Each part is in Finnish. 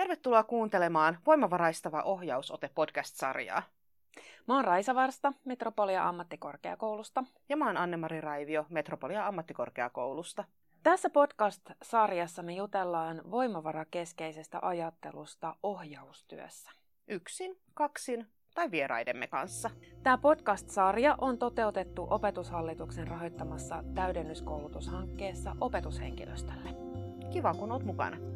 Tervetuloa kuuntelemaan Voimavaraistava ohjausote podcast-sarjaa. Mä oon Raisa Varsta Metropolia ammattikorkeakoulusta. Ja mä oon Anne-Mari Raivio Metropolia ammattikorkeakoulusta. Tässä podcast-sarjassa me jutellaan voimavarakeskeisestä ajattelusta ohjaustyössä. Yksin, kaksin tai vieraidemme kanssa. Tämä podcast-sarja on toteutettu opetushallituksen rahoittamassa täydennyskoulutushankkeessa opetushenkilöstölle. Kiva, kun oot mukana.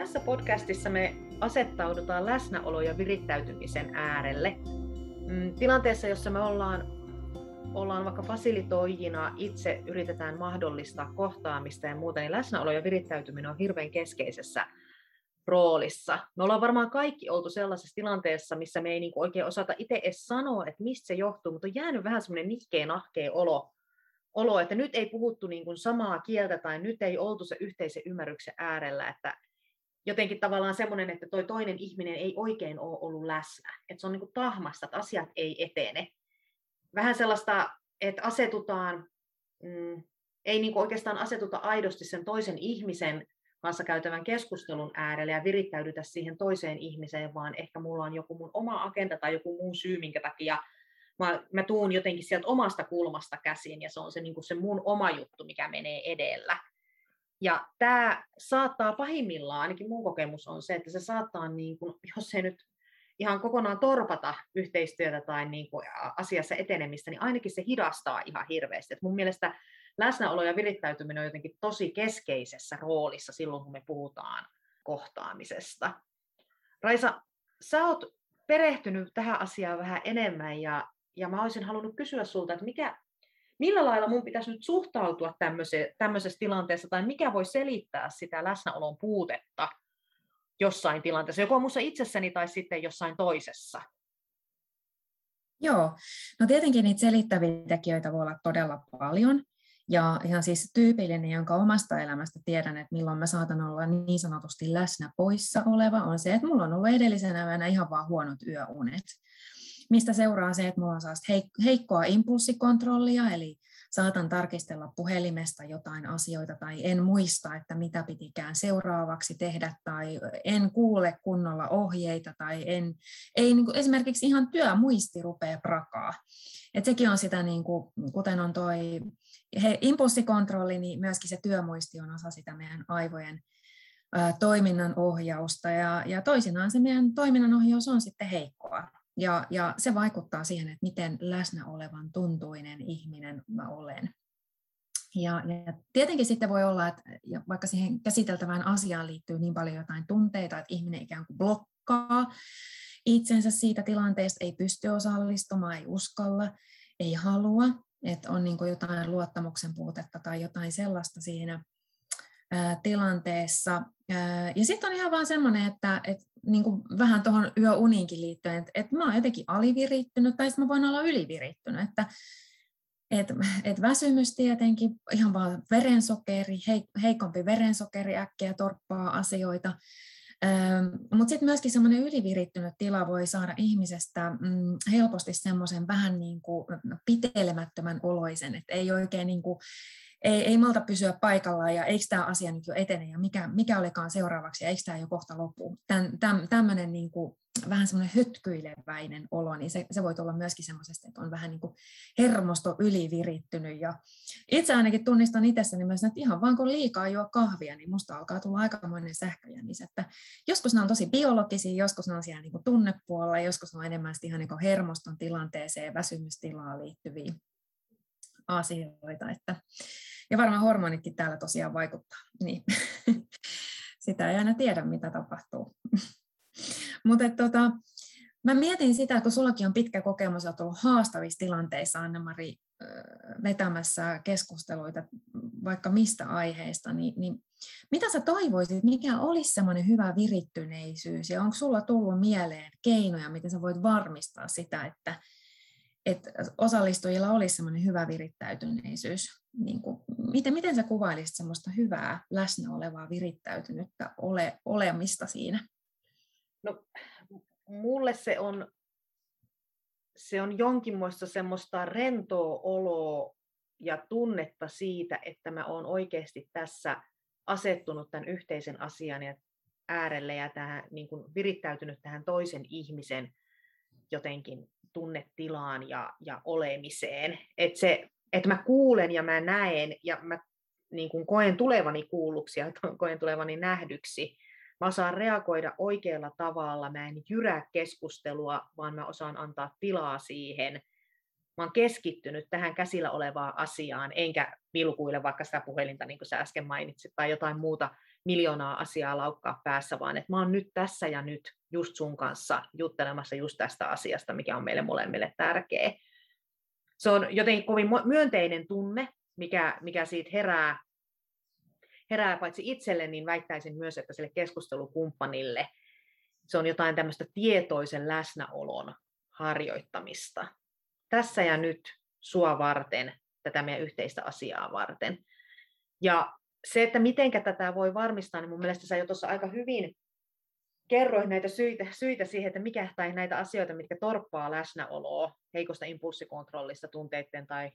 Tässä podcastissa me asettaudutaan läsnäolo- ja virittäytymisen äärelle. Mm, tilanteessa, jossa me ollaan, ollaan vaikka fasilitoijina, itse yritetään mahdollistaa kohtaamista ja muuta, niin läsnäolo ja virittäytyminen on hirveän keskeisessä roolissa. Me ollaan varmaan kaikki oltu sellaisessa tilanteessa, missä me ei niinku oikein osata itse edes sanoa, että mistä se johtuu, mutta on jäänyt vähän semmoinen nihkeen nahkeen olo, olo, että nyt ei puhuttu niin kuin samaa kieltä tai nyt ei oltu se yhteisen ymmärryksen äärellä, että jotenkin tavallaan semmoinen, että toi toinen ihminen ei oikein ole ollut läsnä. Että se on niin kuin tahmasta, että asiat ei etene. Vähän sellaista, että asetutaan, mm, ei niin kuin oikeastaan asetuta aidosti sen toisen ihmisen kanssa käytävän keskustelun äärelle ja virittäydytä siihen toiseen ihmiseen, vaan ehkä mulla on joku mun oma agenda tai joku muu syy, minkä takia mä, mä tuun jotenkin sieltä omasta kulmasta käsin ja se on se, niin kuin se mun oma juttu, mikä menee edellä. Ja tämä saattaa pahimmillaan, ainakin mun kokemus on se, että se saattaa, niin kuin, jos ei nyt ihan kokonaan torpata yhteistyötä tai niin kuin asiassa etenemistä, niin ainakin se hidastaa ihan hirveästi. Et mun mielestä läsnäolo ja virittäytyminen on jotenkin tosi keskeisessä roolissa silloin, kun me puhutaan kohtaamisesta. Raisa, sä oot perehtynyt tähän asiaan vähän enemmän ja, ja mä olisin halunnut kysyä sulta, että mikä, millä lailla mun pitäisi nyt suhtautua tämmöisessä tilanteessa, tai mikä voi selittää sitä läsnäolon puutetta jossain tilanteessa, joko minussa itsessäni tai sitten jossain toisessa? Joo, no tietenkin niitä selittäviä tekijöitä voi olla todella paljon. Ja ihan siis tyypillinen, jonka omasta elämästä tiedän, että milloin mä saatan olla niin sanotusti läsnä poissa oleva, on se, että mulla on ollut edellisenä yönä ihan vaan huonot yöunet mistä seuraa se, että mulla on heikkoa impulssikontrollia, eli saatan tarkistella puhelimesta jotain asioita tai en muista, että mitä pitikään seuraavaksi tehdä tai en kuule kunnolla ohjeita tai en, ei niin kuin esimerkiksi ihan työmuisti rupea prakaa. Et sekin on sitä, niin kuin, kuten on toi he, impulssikontrolli, niin myöskin se työmuisti on osa sitä meidän aivojen toiminnan ohjausta ja, ja toisinaan se meidän toiminnan ohjaus on sitten heikkoa. Ja, ja se vaikuttaa siihen, että miten läsnä olevan tuntuinen ihminen mä olen. Ja, ja tietenkin sitten voi olla, että vaikka siihen käsiteltävään asiaan liittyy niin paljon jotain tunteita, että ihminen ikään kuin blokkaa itsensä siitä tilanteesta, ei pysty osallistumaan, ei uskalla, ei halua, että on niin jotain luottamuksen puutetta tai jotain sellaista siinä tilanteessa. Ja sitten on ihan vaan semmoinen, että, että niin kuin vähän tuohon yöuniinkin liittyen, että, että mä oon jotenkin alivirittynyt tai sitten mä voin olla ylivirittynyt, että et, et väsymys tietenkin, ihan vaan verensokeri, heikompi verensokeri äkkiä torppaa asioita, mutta sitten myöskin semmoinen ylivirittynyt tila voi saada ihmisestä mm, helposti semmoisen vähän niin kuin pitelemättömän oloisen, että ei oikein niin kuin, ei, ei malta pysyä paikallaan ja eikö tämä asia nyt jo etene ja mikä, mikä olikaan seuraavaksi ja eikö tämä jo kohta lopu. Tän, täm, tämmöinen niin kuin, vähän semmoinen hötkyileväinen olo, niin se, se voi olla myöskin semmoisesta, että on vähän niin kuin hermosto ylivirittynyt. Ja itse ainakin tunnistan itsessäni myös, että ihan vaan kun liikaa juo kahvia, niin musta alkaa tulla aikamoinen sähköjänis. Että joskus ne on tosi biologisia, joskus ne on siellä niin kuin tunnepuolella, joskus ne on enemmän ihan niin kuin hermoston tilanteeseen väsymystilaan liittyviä asioita. Että, ja varmaan hormonitkin täällä tosiaan vaikuttaa. Niin. Sitä ei aina tiedä, mitä tapahtuu. Mutta tota, mä mietin sitä, kun sullakin on pitkä kokemus, olet ollut haastavissa tilanteissa, Anne-Mari, vetämässä keskusteluita vaikka mistä aiheesta, niin, niin mitä sä toivoisit, mikä olisi semmoinen hyvä virittyneisyys ja onko sulla tullut mieleen keinoja, miten sä voit varmistaa sitä, että, että osallistujilla olisi semmoinen hyvä virittäytyneisyys. Niin kuin, miten, miten sä kuvailisit semmoista hyvää läsnä olevaa virittäytynyttä ole, olemista siinä? No, mulle se on, se on jonkinmoista semmoista rentoa oloa ja tunnetta siitä, että mä oon oikeasti tässä asettunut tämän yhteisen asian äärelle ja tähän, niin kuin virittäytynyt tähän toisen ihmisen jotenkin tunnetilaan ja, ja olemiseen. Että se, että mä kuulen ja mä näen ja mä niin kuin koen tulevani kuulluksi ja koen tulevani nähdyksi. Mä osaan reagoida oikealla tavalla, mä en jyrää keskustelua, vaan mä osaan antaa tilaa siihen. Mä oon keskittynyt tähän käsillä olevaan asiaan, enkä vilkuile vaikka sitä puhelinta, niin kuin sä äsken mainitsit, tai jotain muuta miljoonaa asiaa laukkaa päässä, vaan että mä oon nyt tässä ja nyt just sun kanssa juttelemassa just tästä asiasta, mikä on meille molemmille tärkeä. Se on jotenkin kovin myönteinen tunne, mikä, mikä siitä herää, herää paitsi itselle, niin väittäisin myös, että sille keskustelukumppanille se on jotain tämmöistä tietoisen läsnäolon harjoittamista. Tässä ja nyt sua varten, tätä meidän yhteistä asiaa varten. Ja se, että miten tätä voi varmistaa, niin mun mielestä sä jo tuossa aika hyvin kerroin näitä syitä, syitä siihen, että mikä tai näitä asioita, mitkä torppaa läsnäoloa heikosta impulssikontrollista tunteiden tai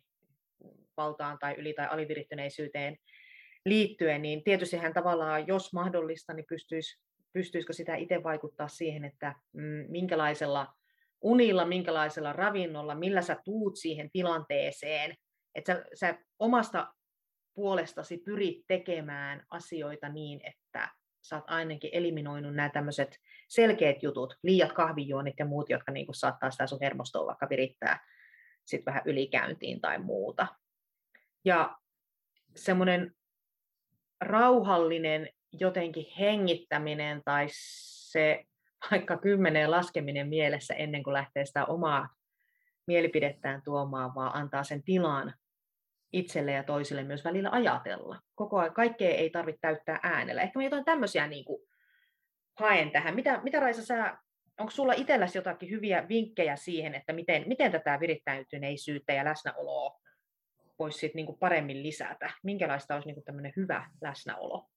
valtaan tai yli- tai alivirittyneisyyteen liittyen, niin tietysti hän tavallaan, jos mahdollista, niin pystyisi, pystyisikö sitä itse vaikuttaa siihen, että mm, minkälaisella unilla, minkälaisella ravinnolla, millä sä tuut siihen tilanteeseen, että sä, sä omasta puolestasi pyrit tekemään asioita niin, että sä oot ainakin eliminoinut nämä tämmöiset selkeät jutut, liiat kahvijuonit ja muut, jotka niin kuin saattaa sitä sun hermostoa vaikka virittää sit vähän ylikäyntiin tai muuta. Ja semmoinen rauhallinen jotenkin hengittäminen tai se vaikka kymmeneen laskeminen mielessä ennen kuin lähtee sitä omaa mielipidettään tuomaan, vaan antaa sen tilan itselle ja toisille myös välillä ajatella. Koko ajan, kaikkea ei tarvitse täyttää äänellä. Ehkä mä jotain tämmöisiä niin kuin haen tähän. Mitä, mitä Raisa, sä, onko sulla itselläsi jotakin hyviä vinkkejä siihen, että miten, miten tätä virittäytyneisyyttä ja läsnäoloa voisi sit niin kuin paremmin lisätä? Minkälaista olisi niin kuin tämmöinen hyvä läsnäolo?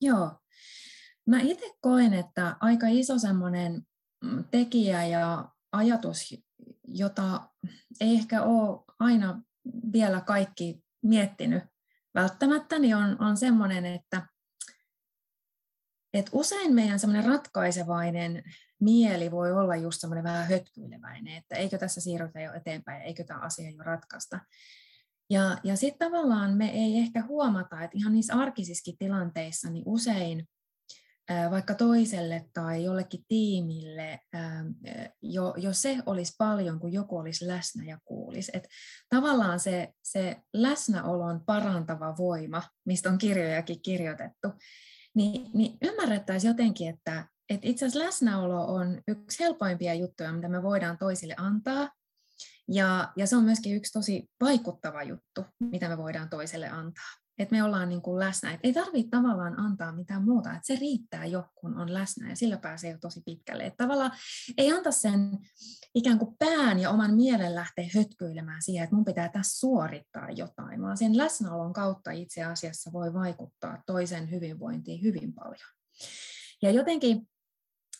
Joo. Mä itse koen, että aika iso semmoinen mm, tekijä ja ajatus, jota ei ehkä ole aina vielä kaikki miettinyt välttämättä, niin on, on semmoinen, että, että usein meidän semmoinen ratkaisevainen mieli voi olla just semmoinen vähän hötkyileväinen, että eikö tässä siirrytä jo eteenpäin, eikö tämä asia jo ratkaista. Ja, ja sitten tavallaan me ei ehkä huomata, että ihan niissä arkisissakin tilanteissa niin usein vaikka toiselle tai jollekin tiimille, jo, jo se olisi paljon, kun joku olisi läsnä ja kuulisi. Et tavallaan se, se läsnäolon parantava voima, mistä on kirjojakin kirjoitettu, niin, niin ymmärrettäisiin jotenkin, että, että itse asiassa läsnäolo on yksi helpoimpia juttuja, mitä me voidaan toisille antaa. Ja, ja se on myöskin yksi tosi vaikuttava juttu, mitä me voidaan toiselle antaa että me ollaan niin kuin läsnä. Et ei tarvitse tavallaan antaa mitään muuta, että se riittää jo, kun on läsnä ja sillä pääsee jo tosi pitkälle. Että tavallaan ei anta sen ikään kuin pään ja oman mielen lähteä hötkyilemään siihen, että mun pitää tässä suorittaa jotain, vaan sen läsnäolon kautta itse asiassa voi vaikuttaa toisen hyvinvointiin hyvin paljon. Ja jotenkin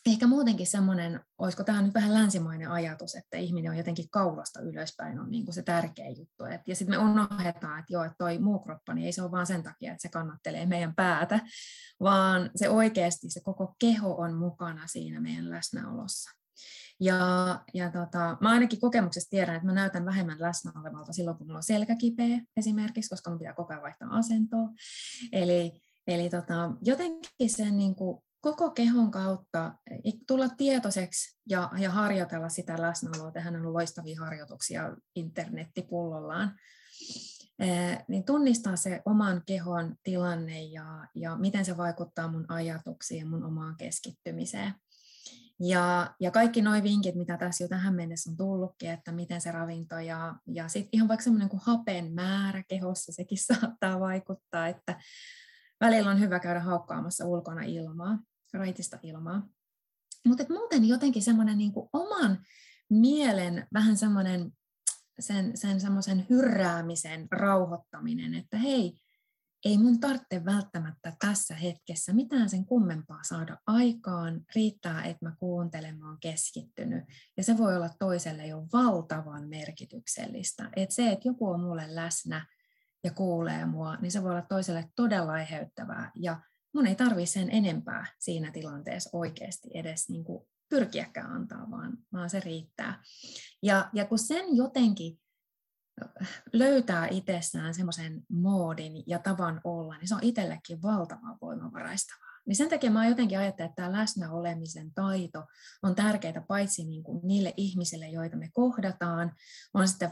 ehkä muutenkin semmoinen, olisiko tämä nyt vähän länsimainen ajatus, että ihminen on jotenkin kaulasta ylöspäin on niin kuin se tärkeä juttu. Et, ja sitten me unohdetaan, että joo, että toi muu kroppa, niin ei se ole vaan sen takia, että se kannattelee meidän päätä, vaan se oikeasti se koko keho on mukana siinä meidän läsnäolossa. Ja, ja tota, mä ainakin kokemuksesta tiedän, että mä näytän vähemmän läsnä olevalta silloin, kun mulla on selkäkipeä esimerkiksi, koska mun pitää koko ajan vaihtaa asentoa. Eli, eli tota, jotenkin sen niin kuin koko kehon kautta tulla tietoiseksi ja, ja harjoitella sitä läsnäoloa. Tähän on loistavia harjoituksia internettipullollaan. niin tunnistaa se oman kehon tilanne ja, ja miten se vaikuttaa mun ajatuksiin ja mun omaan keskittymiseen. Ja, ja kaikki nuo vinkit, mitä tässä jo tähän mennessä on tullutkin, että miten se ravinto ja, ja sitten ihan vaikka semmoinen kuin hapen määrä kehossa, sekin saattaa vaikuttaa, että välillä on hyvä käydä haukkaamassa ulkona ilmaa raitista ilmaa. Mutta muuten jotenkin semmoinen niin oman mielen vähän semmoinen sen, sen semmoisen hyrräämisen rauhoittaminen, että hei, ei mun tarvitse välttämättä tässä hetkessä mitään sen kummempaa saada aikaan. Riittää, että mä kuuntelen, mä oon keskittynyt. Ja se voi olla toiselle jo valtavan merkityksellistä. Että se, että joku on mulle läsnä ja kuulee mua, niin se voi olla toiselle todella eheyttävää. Ja mun ei tarvi sen enempää siinä tilanteessa oikeasti edes niin kuin pyrkiäkään antaa, vaan, vaan se riittää. Ja, ja kun sen jotenkin löytää itsessään semmoisen moodin ja tavan olla, niin se on itsellekin valtavan voimavaraistavaa. Niin sen takia mä jotenkin ajattelen, että tämä läsnäolemisen taito on tärkeää paitsi niin kuin niille ihmisille, joita me kohdataan, on sitten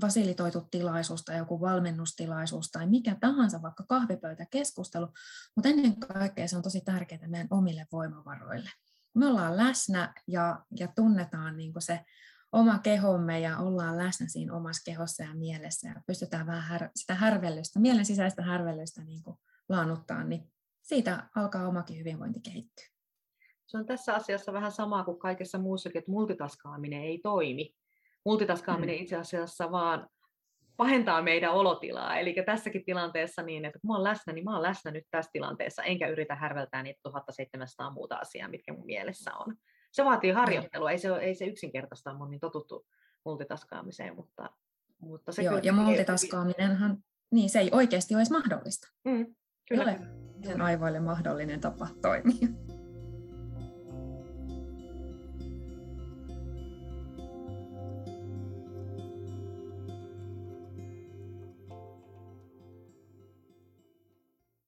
fasilitoitu tilaisuus tai joku valmennustilaisuus tai mikä tahansa, vaikka kahvipöytäkeskustelu, mutta ennen kaikkea se on tosi tärkeää meidän omille voimavaroille. Me ollaan läsnä ja, ja tunnetaan niin kuin se oma kehomme ja ollaan läsnä siinä omassa kehossa ja mielessä ja pystytään vähän sitä härvellystä, mielen sisäistä härvellystä niin kuin laannuttaa, niin siitä alkaa omakin hyvinvointi kehittyä. Se on tässä asiassa vähän sama kuin kaikessa muussakin, että multitaskaaminen ei toimi. Multitaskaaminen mm. itse asiassa vaan pahentaa meidän olotilaa. Eli tässäkin tilanteessa niin, että kun mä oon läsnä, niin mä oon läsnä nyt tässä tilanteessa, enkä yritä härveltää niitä 1700 muuta asiaa, mitkä mun mielessä on se vaatii harjoittelua, ei se, ei se yksinkertaista ole niin totuttu multitaskaamiseen, mutta, mutta se Joo, ja multitaskaaminenhan, niin se ei oikeasti ole edes mahdollista. Mm, kyllä. Ei ole sen aivoille mahdollinen tapa toimia.